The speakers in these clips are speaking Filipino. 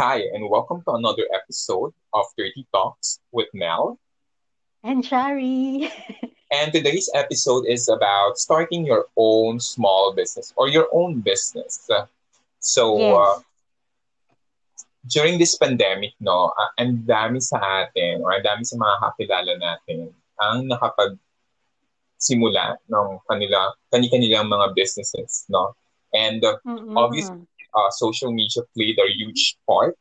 Hi, and welcome to another episode of 30 Talks with Mel. And Shari. and today's episode is about starting your own small business or your own business. So, Yes. uh, during this pandemic, no, uh, ang dami sa atin or ang dami sa mga kakilala natin ang nakapag simula ng kanila kani-kanilang mga businesses, no? And uh, Mm-mm. Obviously, uh, social media played a huge part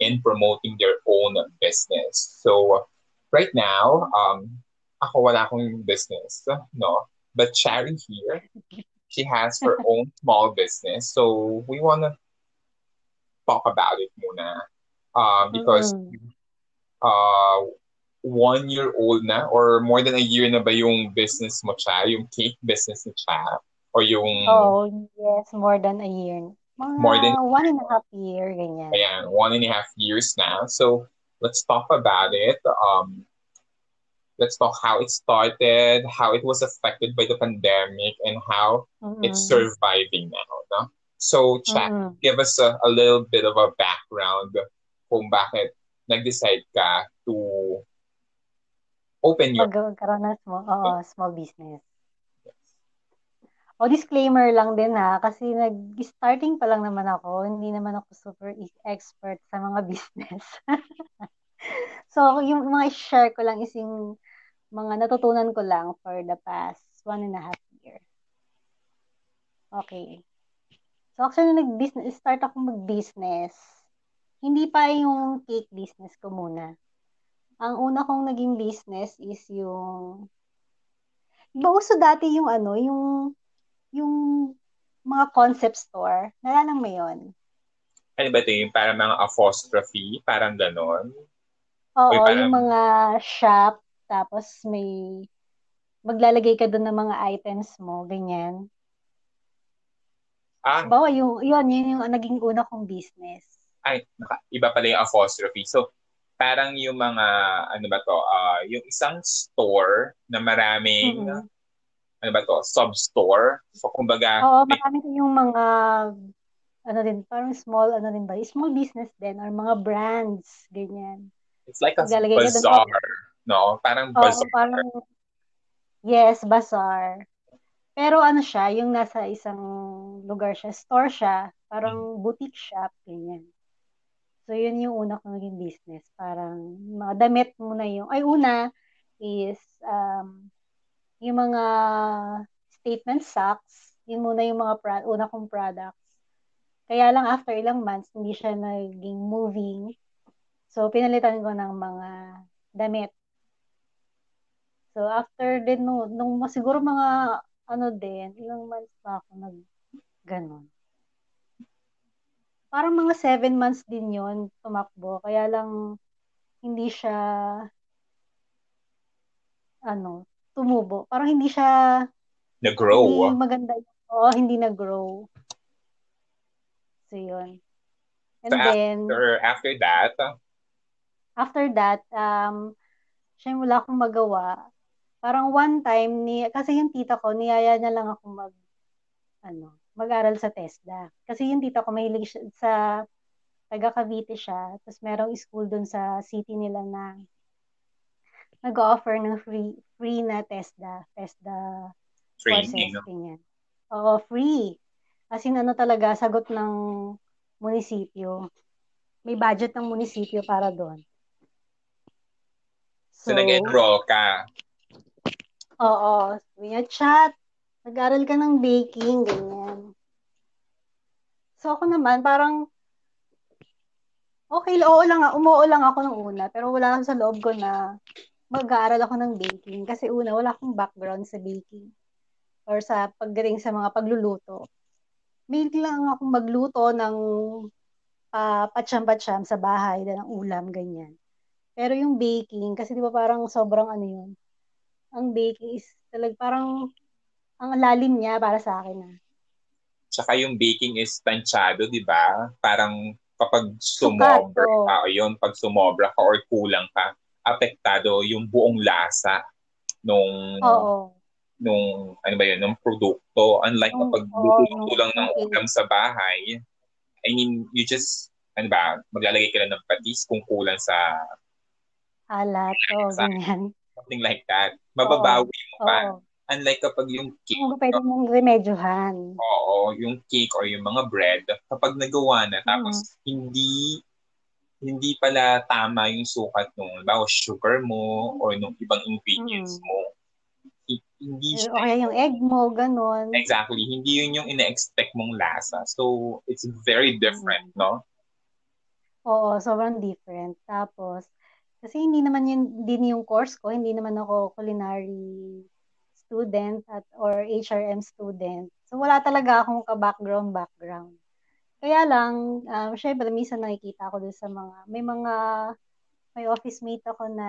in promoting their own business. So right now, um, ako wala akong business, no? But Shari here, she has her own small business. So we wanna talk about it muna. Uh, because Mm-mm. uh, one year old na or more than a year na ba yung business mo siya, yung cake business mo siya, or yung Oh, yes, more than a year. Mga More than- one and a half year, ganyan. Ayan, one and a half years now. So let's talk about it. Um, let's talk how it started, how it was affected by the pandemic, and how Mm-mm. it's surviving now. No? So, chat, Mm-mm. give us a, a little bit of a background kung bakit nag-decide ka to open your magkaroon ng small, oo, small business. O, disclaimer lang din ha, kasi nag-starting pa lang naman ako, hindi naman ako super expert sa mga business. so, yung mga share ko lang is yung mga natutunan ko lang for the past one and a half year. Okay. So, actually, nag-business, start ako mag-business. Hindi pa yung cake business ko muna. Ang una kong naging business is yung Di ba uso dati yung ano, yung yung mga concept store. Nalalang mo yun? ano ba ito yung parang mga apostrophe, parang ganon. Oo, Uy, parang- yung mga shop, tapos may maglalagay ka doon ng mga items mo, ganyan. Ah, Bawa, yung, yun, yun yung naging una kong business. ay, naka, iba pala yung apostrophe. So, parang yung mga, ano ba to, ah yung isang store na maraming, Mm-mm. Ano ba to, sub-store. So, kumbaga, Oo, marami din yung mga, ano din, parang small, ano din ba, small business din, or mga brands, ganyan. it's like a dun- bazaar. No? Parang Oo, bazaar. parang, yes, bazaar. Pero ano siya, yung nasa isang lugar siya, store siya, parang boutique shop, ganyan. So, yun yung una kong naging business. Parang, mga damit muna yung, ay, una is, um, yung mga statement socks, yun muna yung mga pra- una kong products. Kaya lang after ilang months, hindi siya naging moving. So, pinalitan ko ng mga damit. So, after din, nung, nung siguro mga, ano din, ilang months pa ako nag, ganon. Parang mga seven months din yon tumakbo. Kaya lang, hindi siya, ano, tumubo. Parang hindi siya, Na-grow. hindi maganda. Oo, hindi nag-grow. So, yun. And So, then, After, after that, after that, um, syempre wala akong magawa. Parang one time, ni, kasi yung tita ko, niyaya niya lang ako mag, ano, mag-aral sa TESDA. Kasi yung tita ko, mahilig siya sa, taga Cavite siya. Tapos merong school dun sa city nila na nag-offer ng free, free na TESDA. TESDA training. courses, ganyan. Oo, free. As in, ano talaga, sagot ng munisipyo. May budget ng munisipyo para doon. So, nag-enroll ka. Oo. Niya, chat, nag-aral ka ng baking, ganyan. So, ako naman, parang, okay, oo lang, umuo lang ako nung una, pero wala lang sa loob ko na mag-aaral ako ng baking. Kasi una, wala akong background sa baking or sa pagdating sa mga pagluluto. May lang akong magluto ng ah, patsyam-patsyam sa bahay, ng ulam, ganyan. Pero yung baking, kasi di ba parang sobrang ano yun, ang baking is talag parang ang lalim niya para sa akin ah. Tsaka yung baking is tansyado, di ba? Parang kapag sumobra ka, o yun, pag sumobra ka or kulang ka, apektado yung buong lasa nung Oo. nung ano ba yun, nung produkto. Unlike Nung- kapag luluto lang ng ulam sa bahay, I mean, you just ano ba, maglalagay ka lang ng patis kung kulang sa alat o ganyan. something like that. Mababawi mo pa. Oo. Unlike kapag yung cake, Kung pwede mong remedyohan. oo, yung cake or yung mga bread, kapag nagawa na, tapos Mm. hindi hindi pala tama yung sukat nung, halimbawa, sugar mo or nung ibang ingredients Mm. mo, hi- hindi O siya kaya yung egg mo, ganon. Exactly. Hindi yun yung ina-expect mong lasa. So, it's very different, no? Oo, sobrang different. Tapos, kasi hindi naman yun, din yung course ko, hindi naman ako culinary student at or HRM student. So, wala talaga akong ka-background background. Kaya lang, um, syempre, minsan nakikita ko doon sa mga, may mga, may office mate ako na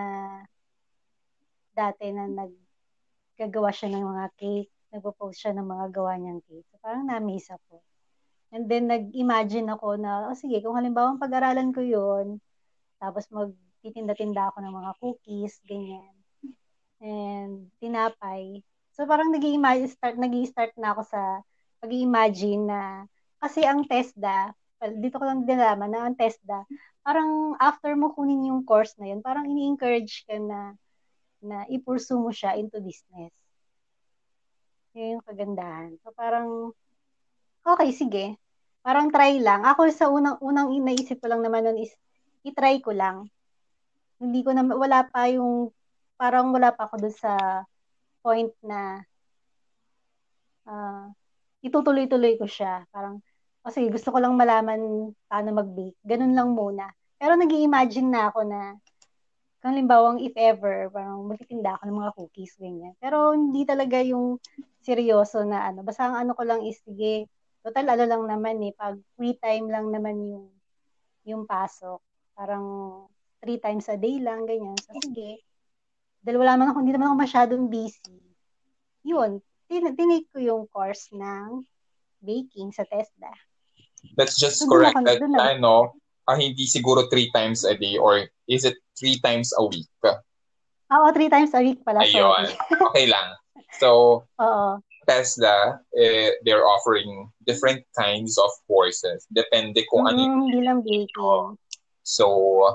dati na naggagawa siya ng mga cake, nagpo-post siya ng mga gawa niyang cake. So, parang na-miss ako. And then, nag-imagine ako na, oh, sige, kung halimbawa pag-aralan ko yun, tapos magtitinda-tinda ako ng mga cookies, ganyan. And tinapay. So, parang nag start, nag start na ako sa pag-imagine na, kasi ang TESDA, well, dito ko lang dinalaman na ang TESDA, parang after mo kunin yung course na yun, parang ini-encourage ka na na i-pursue mo siya into business. Yun yung kagandahan. So, parang, okay, sige. Parang try lang. Ako sa unang unang inaisip ko lang naman nun is i-try ko lang. Hindi ko na wala pa yung parang wala pa ako doon sa point na uh, itutuloy-tuloy ko siya. Parang kasi gusto ko lang malaman paano mag-bake. Ganun lang muna. Pero nag imagine na ako na kung limbawang if ever, parang magtitinda ako ng mga cookies, ganyan. Pero hindi talaga yung seryoso na ano. Basta ang ano ko lang is, sige, total ano lang naman eh, pag free time lang naman yung yung pasok. Parang three times a day lang, ganyan. So, sige. Dahil wala man ako, hindi naman ako masyadong busy. Yun, tin- tinake ko yung course ng baking sa TESDA. That's just So, correct. That, ako- ano, ah, hindi siguro three times a day or is it three times a week? Oo, three times a week pala, Ayun. sorry. Okay lang. So, Oo. Tesla, eh, they're offering different kinds of courses. Depende kung ano yung Mm, hindi lang baking. So,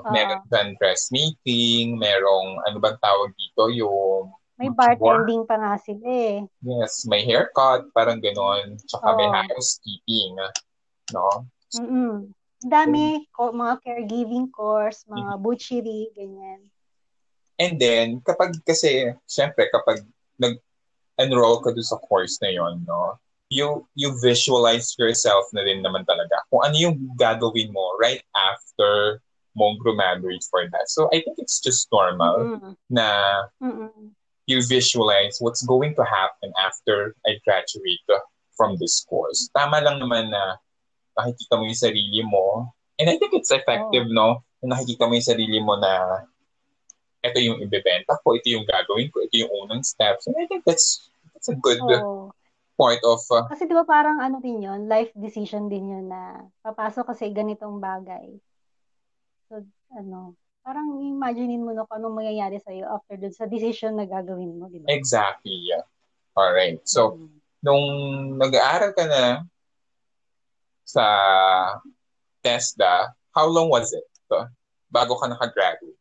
meron dyan dressmaking, merong, ano bang tawag dito, yung, May bartending pa nga sila eh. yes, may haircut, parang ganon, tsaka may Oo. housekeeping, no? Mm-mm. Dami, ko, mga caregiving course, mga Mm-hmm. butchery, ganyan. And then, kapag kasi, syempre, kapag nag-enroll ka doon sa course na yon no, you you visualize yourself na rin naman talaga kung ano yung gagawin mo right after mo graduate for that. So, I think it's just normal Mm-mm. na Mm-mm. you visualize what's going to happen after I graduate from this course. Tama lang naman na nakikita mo yung sarili mo. And I think it's effective, no? Na nakikita mo yung sarili mo na ito yung ibebenta ko, ito yung gagawin ko, ito yung unang steps. And I think that's that's a good Oo. part of uh, Kasi di ba parang ano din yun, life decision din yun na papasok kasi ganitong bagay. So, ano, parang imaginein mo na kung anong mangyayari sa'yo after dun sa decision na gagawin mo, di ba? exactly. Yeah. All right. So, Mm. nung nag-aaral ka na sa TESDA, how long was it uh, bago ka nakagraduate?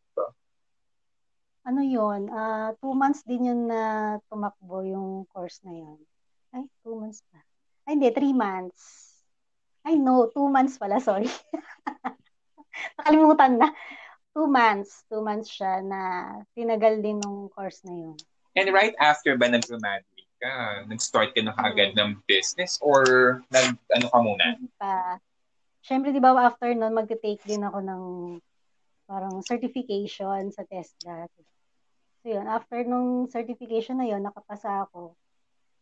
ano yun, ah two months din yun na tumakbo yung course na yun. Ay, two months pa. Ay, hindi, three months. Ay, no, two months pala, sorry. Nakalimutan na. Two months. Two months siya na tinagal din nung course na yun. And right after ba nag-graduate ka, nag-start ka na kaagad ng business or nag, ano ka muna? Pa. Siyempre, di ba, after nun, magte-take din ako ng parang certification sa TESDA. So, yun. After nung certification na yun, nakapasa ako.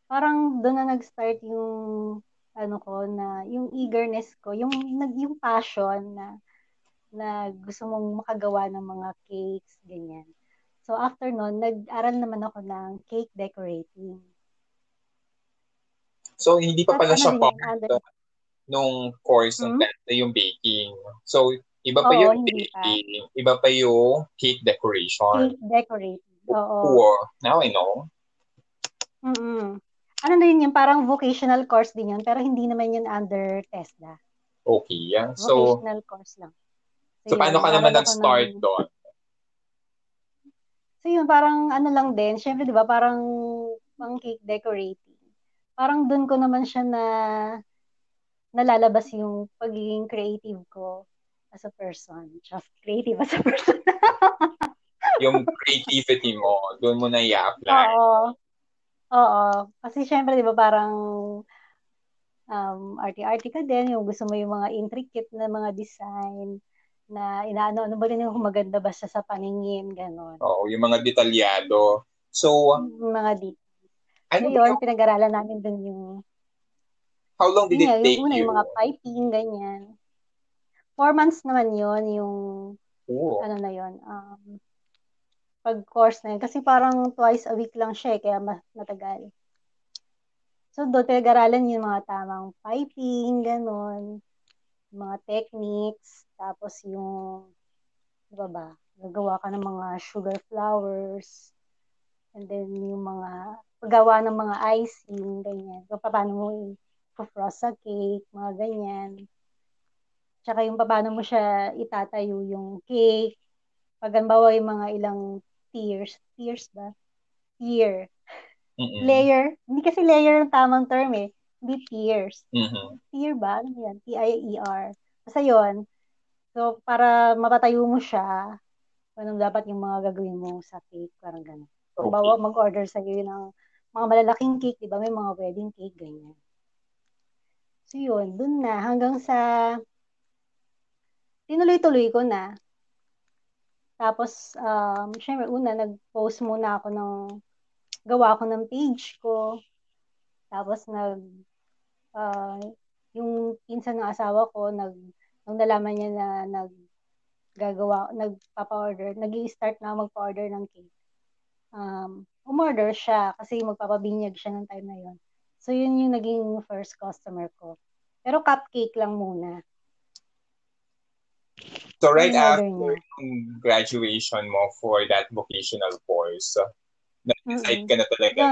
Parang doon na nag-start yung ano ko na yung eagerness ko, yung nag yung passion na na gusto mong makagawa ng mga cakes ganyan. So after nun, nag-aral naman ako ng cake decorating. So, hindi pa At pala siya part under- nung course ng Hmm? TESDA yung baking. So, iba pa Oo, yung hindi pa. baking, iba pa yung cake decoration. Cake decorating. Oo. Or, now I know. Mm-mm. Ano na yun yung parang vocational course din yun, pero hindi naman yun under TESDA. Okay, yeah. So, Vocational course lang. so paano yun, ka naman nag-start ng- doon? So yun, parang ano lang din, syempre di ba, parang pang cake decorating. Parang dun ko naman siya na nalalabas yung pagiging creative ko as a person. Just creative as a person. Yung creativity mo, doon mo na i-apply. Oo. Oo. Kasi syempre, di ba, parang um, arty-arty ka din, yung gusto mo yung mga intricate na mga design na inaano, ano ba rin yung maganda ba siya sa paningin, gano'n. Oo, yung mga detalyado. So, Yung mga dito. Ano So yun, pinag-aralan namin dun yung, how long did yun it take yung una, you? yung mga piping, ganyan. Four months naman yun, yung, Oo. ano na yun, um, pag-course na yun. Kasi parang twice a week lang siya, eh, kaya ma- matagal. So, doon pinag-aralan yung mga tamang piping, gano'n, mga techniques, tapos yung, di ba ba, gagawa ka ng mga sugar flowers, and then yung mga, paggawa ng mga icing, ganyan. Kung paano mo i-frost sa cake, mga ganyan. Tsaka yung paano mo siya itatayo yung cake. Pag halimbawa yung mga ilang tiers, tiers ba? Tier. Mm-mm. Layer. Hindi kasi layer ang tamang term eh. Hindi tiers. Mhm. Tier ba? Ano yan? T-I-E-R. Basta yun. So, para mapatayo mo siya, ano dapat yung mga gagawin mo sa cake, parang gano'n. Kung Okay. bawa mag-order sa'yo ng mga malalaking cake, di ba? May mga wedding cake, ganyan. So, yun. Dun na. Hanggang sa tinuloy-tuloy ko na. Tapos, um, syempre, una, nag-post muna ako ng, gawa ako ng page ko. Tapos, nag, ah, yung pinsan ng asawa ko, nag, nung nalaman niya na nag, gagawa, nagpapa-order, nag start na magpa-order ng cake. Um, umorder siya kasi magpapabinyag siya ng time na yon. So, yun yung naging first customer ko. Pero cupcake lang muna. So, right Yung after yung graduation mo for that vocational course, nag-decide Mm-mm. ka na talaga.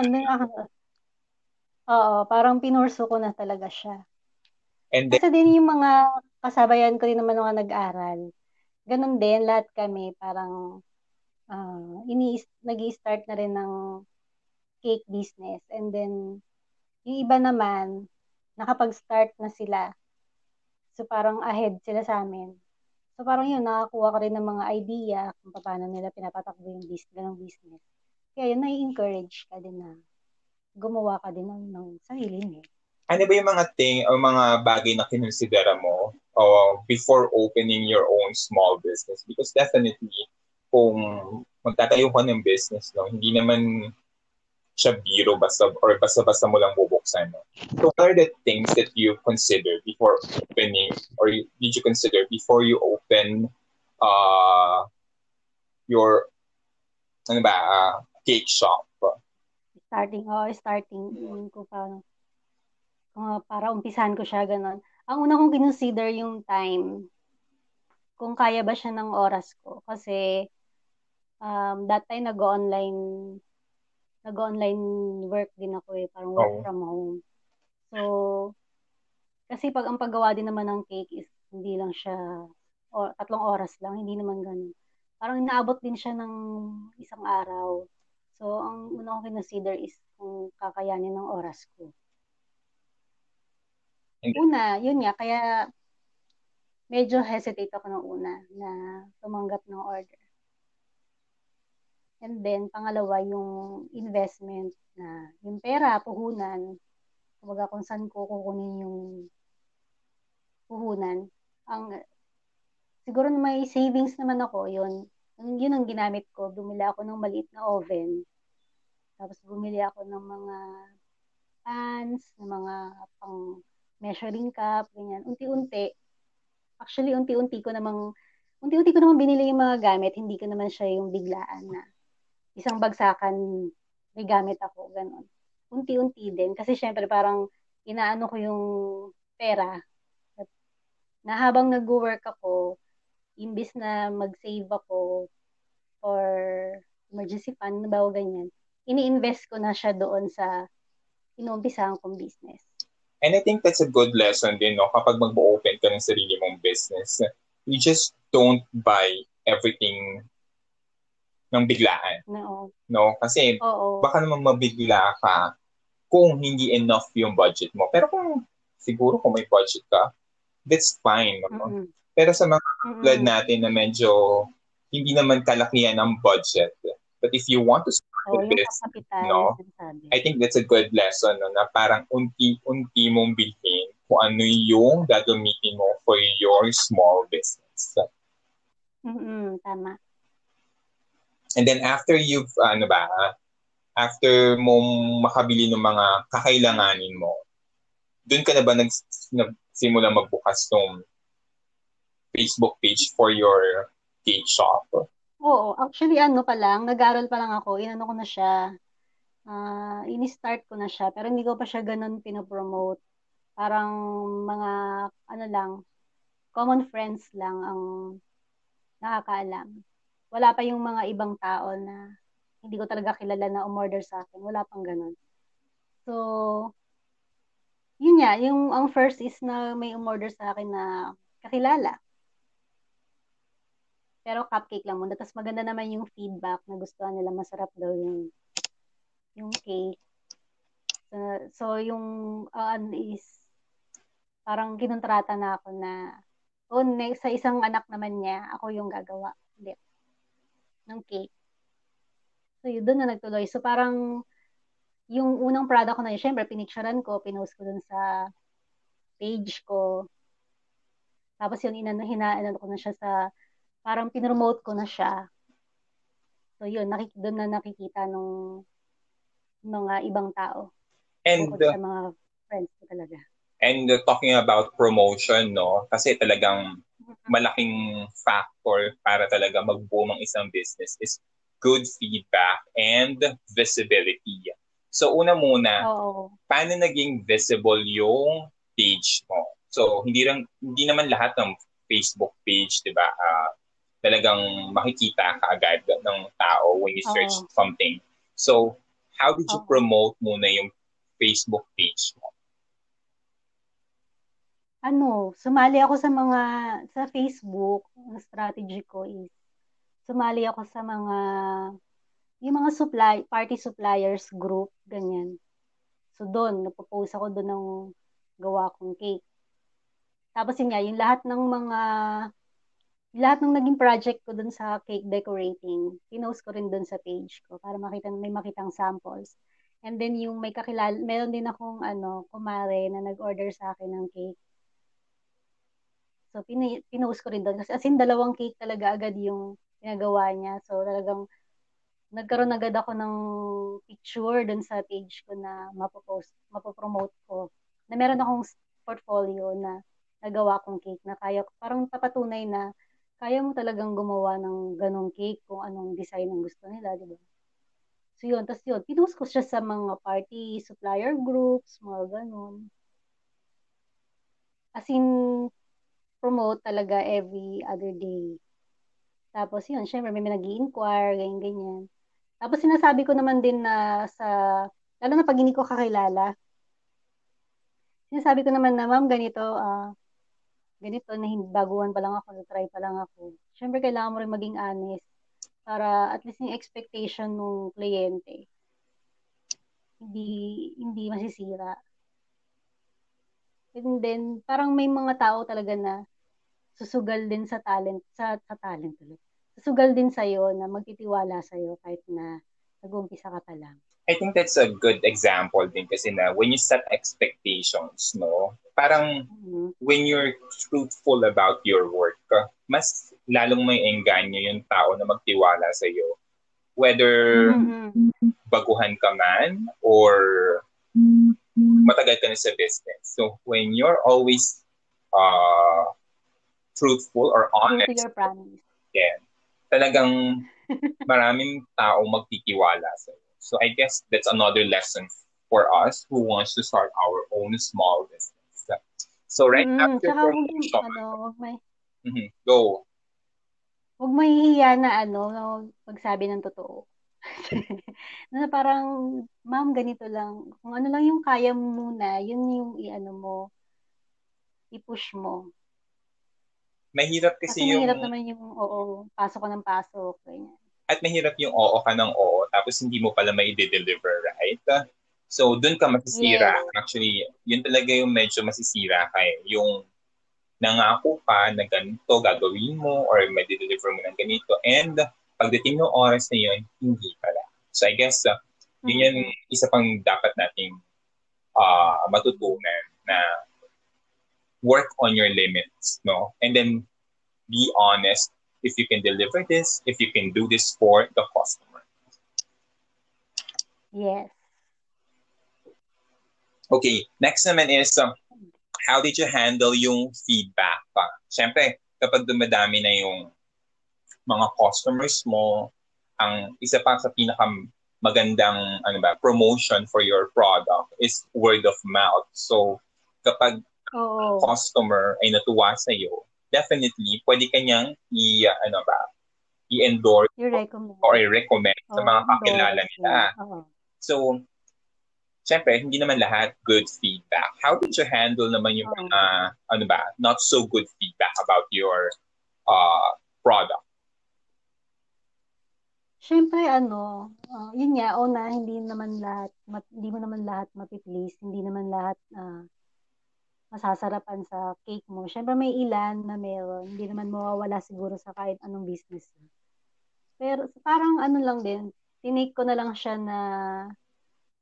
Oo, parang pinurso ko na talaga siya. And then, Kasi din yung mga kasabayan ko din naman mga nag-aral. Ganon din, lahat kami parang uh, ini nag-i-start na rin ng cake business. And then, yung iba naman, nakapag-start na sila. So, parang ahead sila sa amin. So, parang yun, nakakuha ko rin ng mga idea kung paano nila pinapatakbo yung business, ganong business. Kaya yun, nai-encourage ka din na gumawa ka din ng, ng sarili mo. ano ba yung mga thing o mga bagay na kinonsidera mo uh, before opening your own small business? Because definitely, kung magtatayo ka ng business, no, hindi naman siya biro basta or basta-basta mo lang bubuksan. No? So what are the things that you consider before opening or did you consider before you open uh, your ano ba, uh, cake shop? starting oh starting ko pa uh, para umpisahan ko siya ganon ang una kong kinonsider yung time kung kaya ba siya ng oras ko kasi um, that time nag-online nag-online work din ako eh parang work Oo. from home so kasi pag ang paggawa din naman ng cake is hindi lang siya o, tatlong oras lang hindi naman ganun parang inaabot din siya ng isang araw So, ang una ko kinonsider is kung kakayanin ng oras ko. Una, yun nga, kaya medyo hesitate ako nung una na tumanggap ng order. And then, pangalawa, yung investment na yung pera, puhunan, kumbaga kung saan ko kukunin yung puhunan. Ang, siguro may savings naman ako, yun, yun, ang ginamit ko. Bumili ako ng maliit na oven. Tapos bumili ako ng mga pans, ng mga pang measuring cup, ganyan. Unti-unti. Actually, unti-unti ko namang unti-unti ko namang binili yung mga gamit. Hindi ko naman siya yung biglaan na isang bagsakan may gamit ako, ganon. Unti-unti din. Kasi syempre parang inaano ko yung pera. Na habang nag-work ako, imbis na mag-save ako for emergency fund, na bago ganyan, ini-invest ko na siya doon sa inuumpisahan kong business. And I think that's a good lesson din, no? Kapag mag-open ka ng sarili mong business, you just don't buy everything ng biglaan. No. No? Kasi Oo. baka naman mabigla ka kung hindi enough yung budget mo. Pero kung siguro kung may budget ka, that's fine. No? Mm-mm. Pero sa mga blood natin na medyo hindi naman kalakihan ang budget. But if you want to start yung this, kapital, no? I think that's a good lesson no, na parang unti-unti mong bilhin kung ano yung gagamitin mo for your small business. Mm-mm, tama. And then after you've, ano ba, after mo makabili ng mga kakailanganin mo, doon ka na ba nag, nagsimula magbukas ng Facebook page for your cake shop? Oo, actually ano pa lang, nag-aaral pa lang ako, inano ko na siya, ah ini-start ko na siya, pero hindi ko pa siya ganun pinopromote. Parang mga, ano lang, common friends lang ang nakakaalam. Wala pa yung mga ibang tao na hindi ko talaga kilala na umorder sa akin. Wala pang ganun. So, yun nga, yung ang first is na may umorder sa akin na kakilala. Pero cupcake lang muna. Tapos maganda naman yung feedback na gusto nila masarap daw yung yung cake. So, so yung uh, ano is parang kinontrata na ako na oh, next, sa isang anak naman niya, ako yung gagawa ulit ng cake. So yun, doon na nagtuloy. So parang yung unang product ko na yun, syempre, pinicturean ko, pinost ko dun sa page ko. Tapos yun, inano, hinaan ko na siya sa parang pinromote ko na siya. So yun, nakik doon na nakikita nung mga ibang tao. And uh, sa mga friends ko talaga. and uh, talking about promotion, no? Kasi talagang malaking factor para talaga mag-boom ang isang business is good feedback and visibility. So una muna, Oo. paano naging visible yung page mo? So hindi lang hindi naman lahat ng Facebook page, 'di ba? ah, talagang makikita kaagad ng tao when you search Oo. something. So how did you Oo. promote muna yung Facebook page mo? Ano, sumali ako sa mga, sa Facebook, ang strategy ko is, sumali ako sa mga, yung mga supply, party suppliers group, ganyan. So doon, nagpo-post ako doon ng gawa kong cake. Tapos yun nga, yung lahat ng mga, lahat ng naging project ko doon sa cake decorating, pinost ko rin doon sa page ko para makita, may makitang samples. And then yung may kakilala, meron din akong ano, kumare na nag-order sa akin ng cake. So, pin- pinost ko rin doon. Kasi as in, dalawang cake talaga agad yung ginagawa niya. So, talagang nagkaroon agad ako ng picture doon sa page ko na mapopost, mapopromote ko. Na meron akong portfolio na nagawa kong cake na kaya, parang papatunay na kaya mo talagang gumawa ng ganong cake kung anong design ang gusto nila, di ba? So yun, tapos yun, pinost ko siya sa mga party supplier groups, mga ganon. As in, promote talaga every other day. Tapos yun, syempre may nag inquire ganyan, ganyan. Tapos sinasabi ko naman din na sa, lalo na pag hindi ko kakilala, sinasabi ko naman na, ma'am, ganito, ah, ganito, na hindi, baguhan pa lang ako, try pa lang ako. Syempre, kailangan mo rin maging honest para at least yung expectation ng kliyente hindi hindi masisira. And then, parang may mga tao talaga na susugal din sa talent, sa, sa talent ulit. Susugal din sa'yo na magtitiwala sa'yo kahit na nag-umpisa ka pa lang. I think that's a good example din kasi na when you set expectations, no? Parang Mhm. when you're truthful about your work, mas lalong may engganyo yung tao na magtiwala sa iyo. Whether Mhm. baguhan ka man or matagal ka na sa business. So when you're always uh, truthful or True to honest, your promise. then talagang maraming tao magtitiwala sa iyo. So I guess that's another lesson for us who wants to start our own small business. So right Mm, after huwag yung, promotion, ano, may, Mhm. go. huwag mahihiya na ano, no, magsabi ng totoo. na parang, ma'am, ganito lang. Kung ano lang yung kaya mo muna, yun yung i-ano mo, i-push mo. Mahirap kasi, Kasi yung... mahirap naman yung, oo, pasok ko ng pasok. Ganyan. At mahirap yung oo ka ng oo, tapos hindi mo pala may deliver right? So, dun ka masisira. Yes. Actually, yun talaga yung medyo masisira ka eh. Yung nangako ka na ganito gagawin mo or may deliver mo ng ganito and pagdating ng oras na yun, hindi pala. So I guess uh, yun yung Mm-hmm. isa pang dapat nating uh, matutunan na work on your limits, no? And then be honest if you can deliver this, if you can do this for the customer. Yes. Okay, next naman is um, how did you handle yung feedback pa? Siyempre, kapag dumadami na yung mga customers mo, ang isa pa sa pinaka magandang ano ba, promotion for your product is word of mouth. So, kapag Oo. customer ay natuwa sa iyo, definitely pwede kanyang i ano ba, i-endorse or i-recommend sa Oo, mga kakilala endorse. nila. Oo. So, syempre, hindi naman lahat good feedback. How did you handle naman yung mga, ano ba, not so good feedback about your uh, product? Siyempre, ano, ah, yun nga, una, hindi naman lahat, mat, hindi mo naman lahat mapiplease, hindi naman lahat ah, masasarapan sa cake mo. Siyempre, may ilan na meron, hindi naman mawawala siguro sa kahit anong business. Pero parang ano lang din, tinake ko na lang siya na,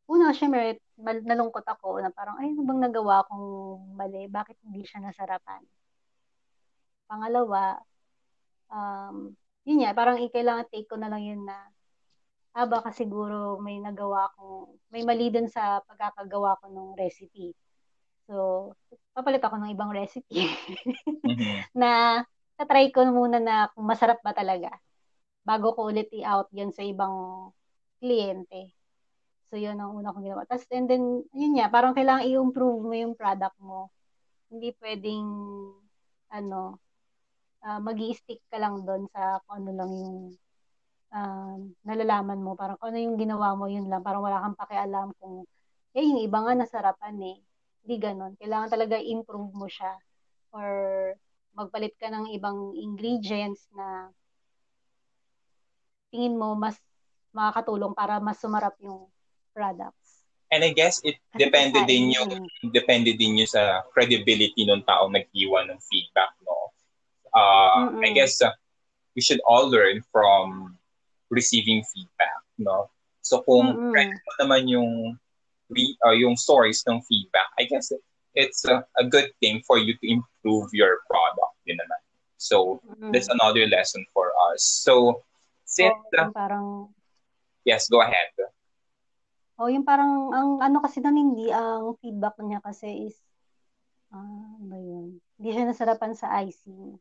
una, siyempre, mal- nalungkot ako na parang, ay, ano bang nagawa kong mali? Bakit hindi siya nasarapan? Pangalawa, um, yun nga, parang i- kailangan take ko na lang yun na, ah, baka siguro may nagawa akong, may mali dun sa pagkakagawa ko ng recipe. So, papalit ako ng ibang recipe Mhm. na tatry ko muna na kung masarap ba talaga bago ko ulit i-out yun sa ibang kliyente. So, yun ang una kong ginawa. Tapos, and then, yun nga, parang kailangan i-improve mo yung product mo. Hindi pwedeng, ano, uh, mag stick ka lang doon sa kung ano lang yung um, nalalaman mo. Parang kung ano yung ginawa mo, yun lang. Parang wala kang pakialam kung, eh, yung iba nga nasarapan eh. Hindi ganon. Kailangan talaga improve mo siya. Or magpalit ka ng ibang ingredients na tingin mo mas makakatulong para mas sumarap yung products. And I guess it depende din yun yung depende din yung sa credibility ng taong nag-iwan ng feedback, no? Uh, Mm-mm. I guess uh, we should all learn from receiving feedback, no? So kung Mm-mm. credible naman yung re- uh, yung source ng feedback, I guess it's a, a good thing for you to improve your product din naman. So Mm-mm. that's another lesson for us. So since yung parang yes, go ahead. Oh, yung parang ang ano kasi nang hindi ang feedback niya kasi is ah, ano ba yun? Hindi siya nasarapan sa icing.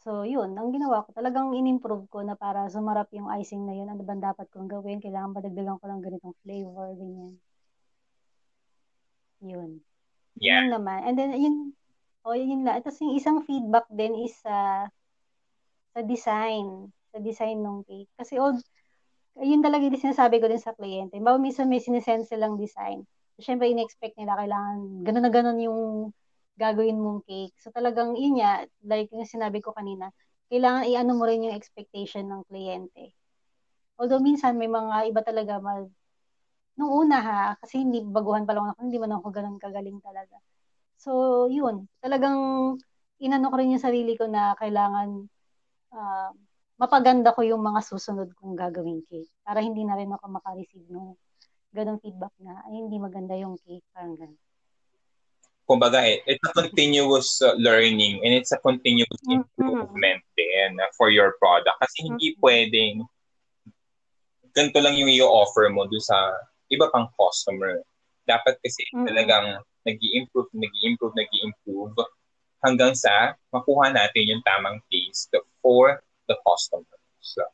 So, yun, ang ginawa ko, talagang in-improve ko na para sumarap yung icing na yun. Ano ba dapat kong gawin? Kailangan ba dagdagan ko ng ganitong flavor, ganyan. Yun. Yeah. Yun naman. And then, yun, oh, yun lang. Tapos yung isang feedback din is sa sa design. Sa design ng cake. Kasi all, yun talaga yung sinasabi ko din sa kliyente. Bawa minsan may sinesend silang design. So, syempre, in-expect nila kailangan ganun na ganun yung gagawin mong cake. So talagang yun nga, like yung sinabi ko kanina, kailangan i-ano mo rin yung expectation ng kliyente. Although minsan may mga iba talaga mag nung una ha, kasi hindi baguhan pa lang ako, hindi man ako ganun kagaling talaga. So, yun. Talagang inano ko rin yung sarili ko na kailangan uh, mapaganda ko yung mga susunod kong gagawin cake. Para hindi na rin ako makareceive ng ganong feedback na, ay, hindi maganda yung cake. Parang ganun. Kumbaga, it, it's a continuous uh, learning and it's a continuous Mm-mm. improvement din uh, for your product. Kasi hindi Mm-mm. pwedeng ganito lang yung i-offer mo dun sa iba pang customer. Dapat kasi Mm-mm. talagang nag improve nag improve nag improve hanggang sa makuha natin yung tamang taste for the customer. So,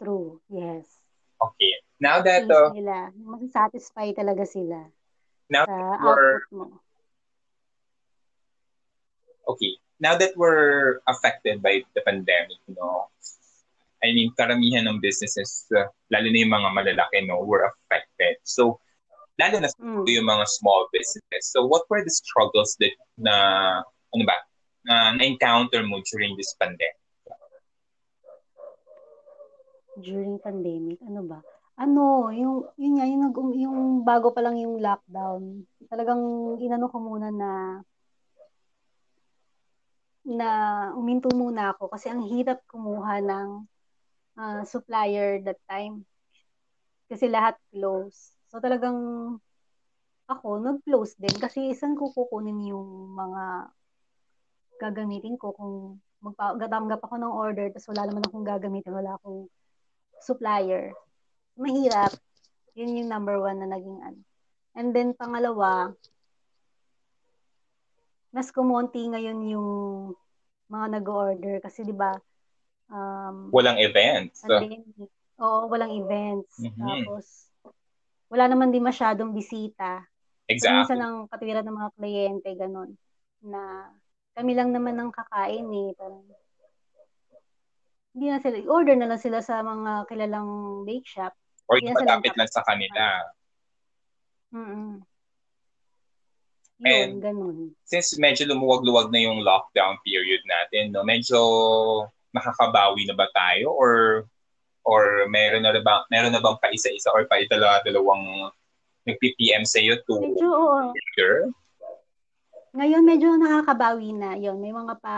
True, yes. okay. Now that uh, nila. Masasatisfy talaga sila now sa output mo. Okay, now that we're affected by the pandemic, you know, I mean, karamihan ng businesses, uh, lalo na yung mga malalaki, no, were affected. So, lalo na mm. yung mga small businesses. So, what were the struggles that na, ano ba, na na-encounter mo during this pandemic? During pandemic, ano ba? Ano, yung, yun nga, yung, yung, yung bago pa lang yung lockdown, talagang inano ko muna na na uminto muna ako kasi ang hirap kumuha ng uh, supplier that time. Kasi lahat close. So talagang ako nag-close din kasi isang ko kukunin yung mga gagamitin ko kung magpatanggap ako ng order tapos wala naman akong gagamitin, wala akong supplier. Mahirap. Yun yung number one na naging ano. And then pangalawa, mas kumonti ngayon yung mga nag-order kasi 'di ba um walang events. Pandemic. Oo, walang events. Mm-hmm. Tapos wala naman din masyadong bisita. Exactly. So, minsan ang katwiran ng mga kliyente ganun na kami lang naman ang kakain eh. Parang, hindi na sila, order na lang sila sa mga kilalang bake shop. Or hindi malapit lang sa kanila. Mm-mm. Yun, And ganun. since medyo lumuwag-luwag na yung lockdown period natin, no, medyo makakabawi na ba tayo or or meron na ba meron na bang pa isa-isa or pa itala dalawang nag-PPM sa iyo to medyo, order? Ngayon medyo nakakabawi na 'yon. May mga pa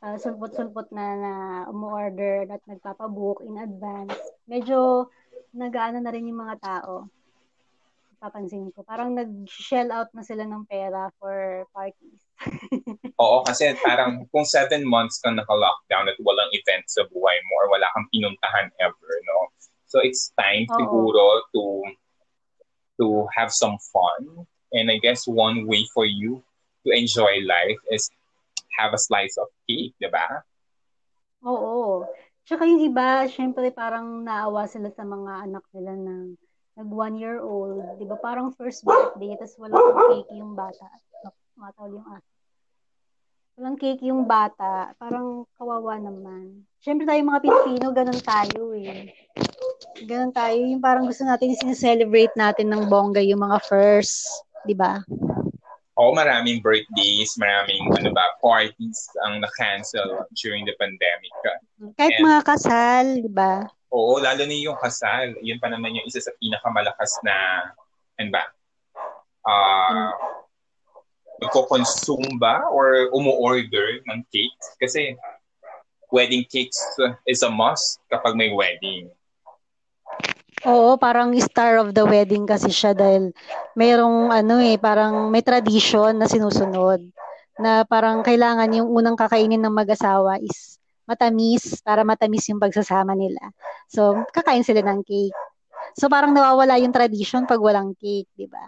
uh, sulpot-sulpot na na umu-order at nagpapabook in advance. Medyo nagaano na rin yung mga tao papansin ko. Parang nag-shell out na sila ng pera for parties. Oo, kasi parang kung seven months kang naka-lockdown at walang event sa buhay mo or wala kang pinuntahan ever, no? So it's time Oo. siguro to to have some fun. And I guess one way for you to enjoy life is have a slice of cake, di ba? Oo. Tsaka yung iba, syempre parang naawa sila sa mga anak nila na nag one year old, di ba parang first birthday, tapos walang cake yung bata. Matawal yung asa. Walang cake yung bata, parang kawawa naman. Siyempre tayo mga Pilipino, ganun tayo eh. Ganun tayo, yung parang gusto natin sineselebrate natin ng bongga yung mga first, di ba? Oo, maraming birthdays, maraming ano ba, parties ang na-cancel during the pandemic. Kahit And, mga kasal, di ba? Oo, lalo na yung kasal. Yun pa naman yung isa sa pinakamalakas na, ano ba, uh, nagko-consume ba or umu-order ng cakes? Kasi wedding cakes is a must kapag may wedding. Oo, parang star of the wedding kasi siya dahil mayroong ano eh, parang may tradition na sinusunod na parang kailangan yung unang kakainin ng mag-asawa is matamis para matamis yung pagsasama nila. So, kakain sila ng cake. So, parang nawawala yung tradition pag walang cake, di ba?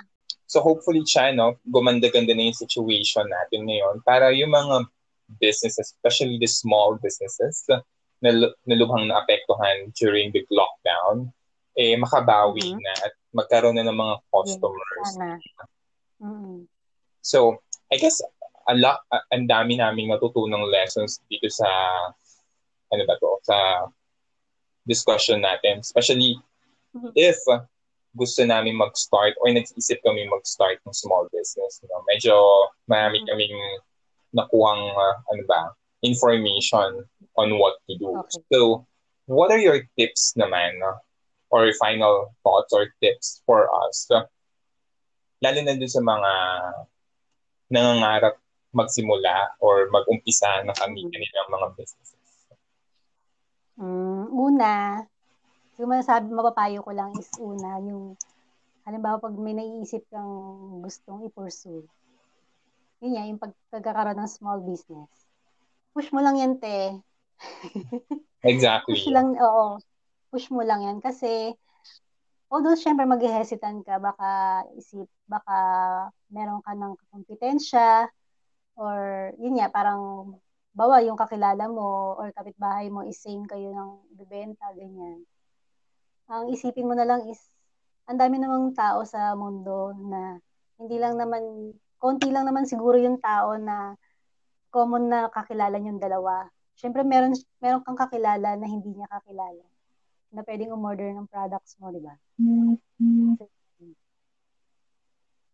So, hopefully, siya, no, gumanda-ganda na yung situation natin ngayon para yung mga businesses, especially the small businesses, na, na lubhang naapektuhan during the lockdown, eh, makabawi mm-hmm. na at magkaroon na ng mga customers. Mm-hmm. So, I guess, a lot, ang dami naming natutunang lessons dito sa ano ba to, sa discussion natin. Especially mm-hmm. if gusto namin mag-start or nag-isip kami mag-start ng small business. You know? Medyo marami mm-hmm. kaming nakuhang, uh, ano ba, information on what to do. Okay. So, what are your tips naman uh, or final thoughts or tips for us? Uh, lalo na dun sa mga nangangarap magsimula or mag-umpisa na kami mm-hmm. nilang mga businesses. Mm, una, yung masasabi, mapapayo ko lang is una, yung halimbawa pag may naiisip kang gustong i-pursue, yun yan, yung pagkakaroon ng small business. Push mo lang yan, te. exactly. push lang, oo. Push mo lang yan kasi although syempre mag-hesitant ka, baka isip, baka meron ka ng kompetensya or yun nga, parang bawa yung kakilala mo or kapitbahay mo is same kayo ng bibenta, ganyan. Ang isipin mo na lang is, ang dami namang tao sa mundo na hindi lang naman, konti lang naman siguro yung tao na common na kakilala yung dalawa. syempre meron, meron kang kakilala na hindi niya kakilala na pwedeng umorder ng products mo, di ba? Mm-hmm.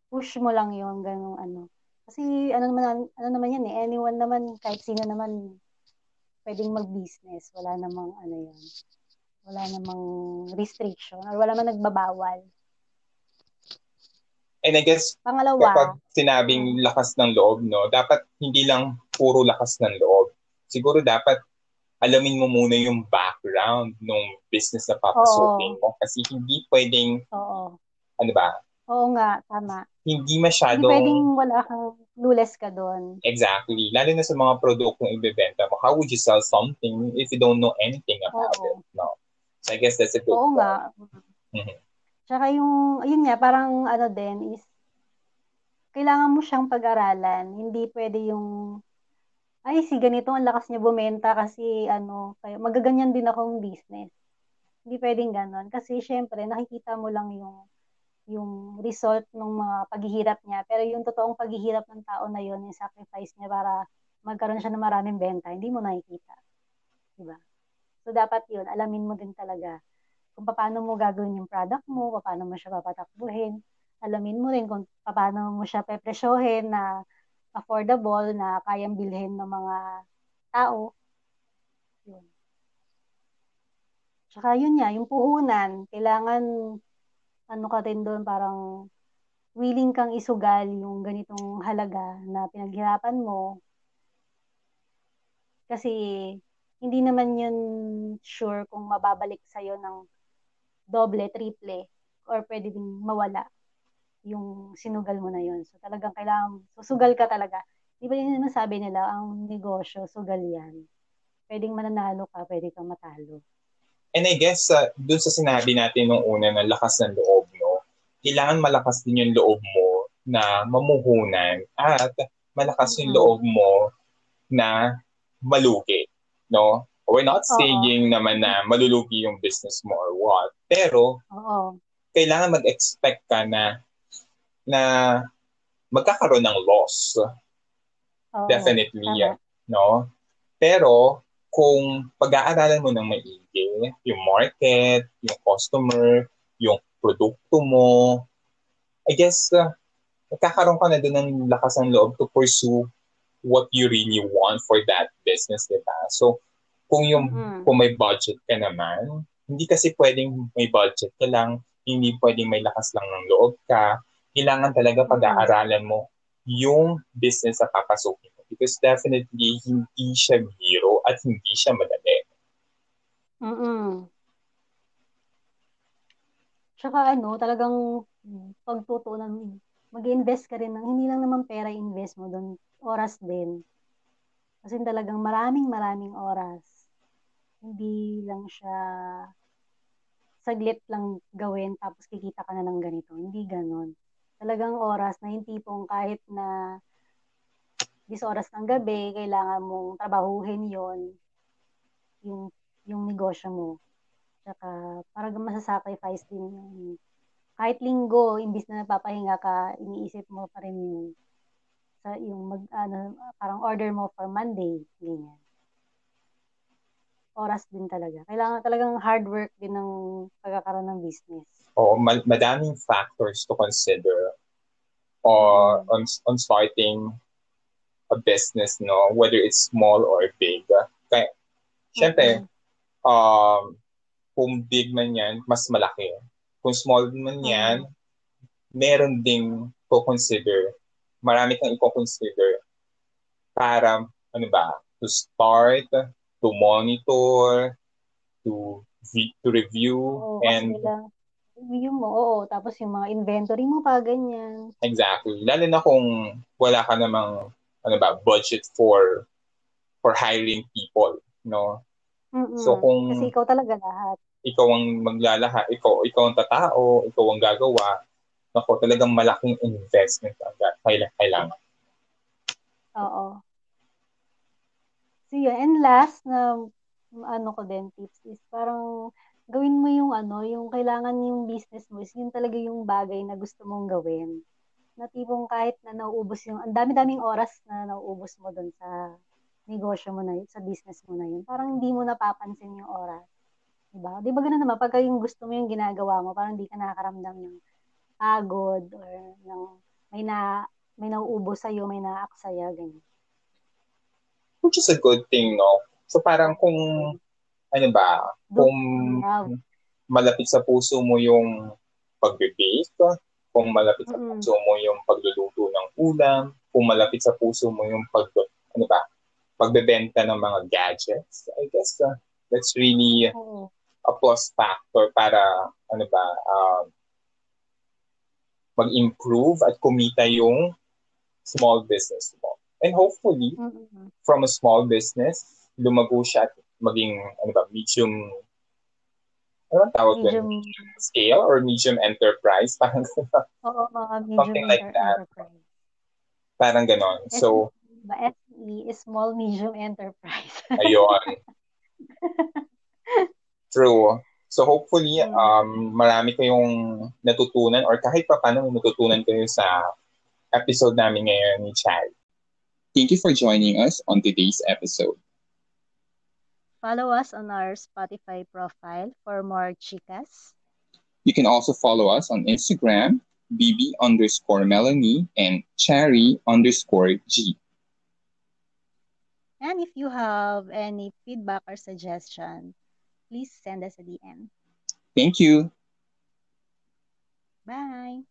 Push mo lang yon ganung ano. Kasi ano naman, ano naman yan eh, anyone naman, kahit sino naman pwedeng mag-business. Wala namang ano yan. Wala namang restriction or wala namang nagbabawal. And I guess, Pangalawa, kapag sinabing lakas ng loob, no, dapat hindi lang puro lakas ng loob. Siguro dapat alamin mo muna yung background ng business na papasukin mo. Kasi hindi pwedeng, Oo. ano ba? Oo nga, tama. Hindi masyadong... Hindi pwedeng wala kang clueless ka doon. Exactly. Lalo na sa mga produktong ibebenta mo. How would you sell something if you don't know anything about Oo. it? No. So I guess that's a good Oo point. nga. Mhm. Tsaka yung, yun nga, parang ano din is, kailangan mo siyang pag-aralan. Hindi pwede yung, ay, si ganito, ang lakas niya bumenta kasi, ano, kaya magaganyan din akong business. Hindi pwedeng ganon. Kasi, syempre, nakikita mo lang yung, yung result ng mga paghihirap niya. Pero yung totoong paghihirap ng tao na yun, yung sacrifice niya para magkaroon siya ng maraming benta, hindi mo nakikita. Diba? So, dapat yun, alamin mo din talaga kung paano mo gagawin yung product mo, paano mo siya papatakbuhin. Alamin mo rin kung paano mo siya pepresyohin na affordable, na kayang bilhin ng mga tao. Yun. Tsaka yun nga, yung puhunan, kailangan ano ka rin doon, parang willing kang isugal yung ganitong halaga na pinaghirapan mo. Kasi hindi naman yun sure kung mababalik sa'yo ng doble, triple, or pwede din mawala yung sinugal mo na yun. So talagang kailangan, susugal ka talaga. Di ba yun naman sabi nila, ang negosyo, sugal yan. Pwedeng mananalo ka, pwede kang matalo. And I guess, uh, dun sa sinabi natin nung una na lakas ng loob, no? Kailangan malakas din yung loob mo na mamuhunan at malakas yung Mhm. loob mo na malugi, no? We're not saying naman na malulugi yung business mo or what. Pero, Oo. kailangan mag-expect ka na na magkakaroon ng loss. Oo. Definitely, Tama. no? Pero, kung pag-aaralan mo ng maigi, yung market, yung customer, yung produkto mo, I guess, uh, magkakaroon ka na doon ng lakas ng loob to pursue what you really want for that business, di ba? So, kung yung Mhm. kung may budget ka naman, hindi kasi pwedeng may budget ka lang, hindi pwedeng may lakas lang ng loob ka. Kailangan talaga Mm. pag-aaralan mo yung business na papasukin. Because definitely, hindi siya biro at hindi siya madali. Mm-mm. Tsaka ano, talagang pagtutunan, mag-invest ka rin ng, hindi lang naman pera invest mo doon, oras din. Kasi talagang maraming maraming oras. Hindi lang siya saglit lang gawin tapos kikita ka na ng ganito. Hindi ganon. Talagang oras na yung tipong kahit na 10 oras ng gabi, kailangan mong trabahuhin yon yung, yung negosyo mo. Tsaka parang masasacrifice din yung kahit linggo, imbis na napapahinga ka, iniisip mo pa rin yung sa yung mag ano parang order mo for Monday, ganyan. Oras din talaga. Kailangan talagang hard work din ng pagkakaroon ng business. O ma- madaming factors to consider or on, on starting a business, no? Whether it's small or big. Kaya, syempre, um, kung big man yan, mas malaki. Kung small man yan, meron ding to-consider. Marami kang i-consider para, ano ba, to start, to monitor, to to review, Oo, and lang, review mo, oo. Tapos yung mga inventory mo pa, ganyan. exactly. Lalo na kung wala ka namang, ano ba, budget for for hiring people, no? Mm-mm. So, kung- Kasi ikaw talaga lahat. ikaw ang maglalaha, ikaw, ikaw ang tatao, ikaw ang gagawa, ako talagang malaking investment ang ga- kaila- kailangan. Oo. So yun. And last na ano ko din tips is parang gawin mo yung ano, yung kailangan yung business mo is yun talaga yung bagay na gusto mong gawin. Na tipong kahit na nauubos yung, ang dami-daming oras na nauubos mo doon sa negosyo mo na yun, sa business mo na yun, parang hindi mo napapansin yung oras. Diba? Di ba ganun naman, pagka yung gusto mo yung ginagawa mo, parang hindi ka nakakaramdam ng pagod or ng may na may nauubo sa iyo, may naaksaya ganyan. Which is a good thing, no? So parang kung ano ba, kung malapit sa puso mo yung pagbe-bake, kung malapit sa puso mo yung pagluluto ng ulam, kung malapit sa puso mo yung pag ano ba, pagbebenta ng mga gadgets, I guess uh, that's really oh. a plus factor para ano ba, um, mag-improve at kumita yung small business mo. And hopefully, mm-hmm. from a small business, lumago siya at maging, ano ba, medium, ano tawag medium, medium scale or medium enterprise? Parang, Oo, uh, medium something like that. Enterprise. Parang ganon. So, ba SME is small medium enterprise. ayun. True. So hopefully, mm. um, marami kayong natutunan or kahit pa paano natutunan kayo sa episode namin ngayon ni Chad. Thank you for joining us on today's episode. Follow us on our Spotify profile for more chicas. You can also follow us on Instagram, bb underscore Melanie and cherry underscore G. And if you have any feedback or suggestion, please send us a DM. Thank you. Bye.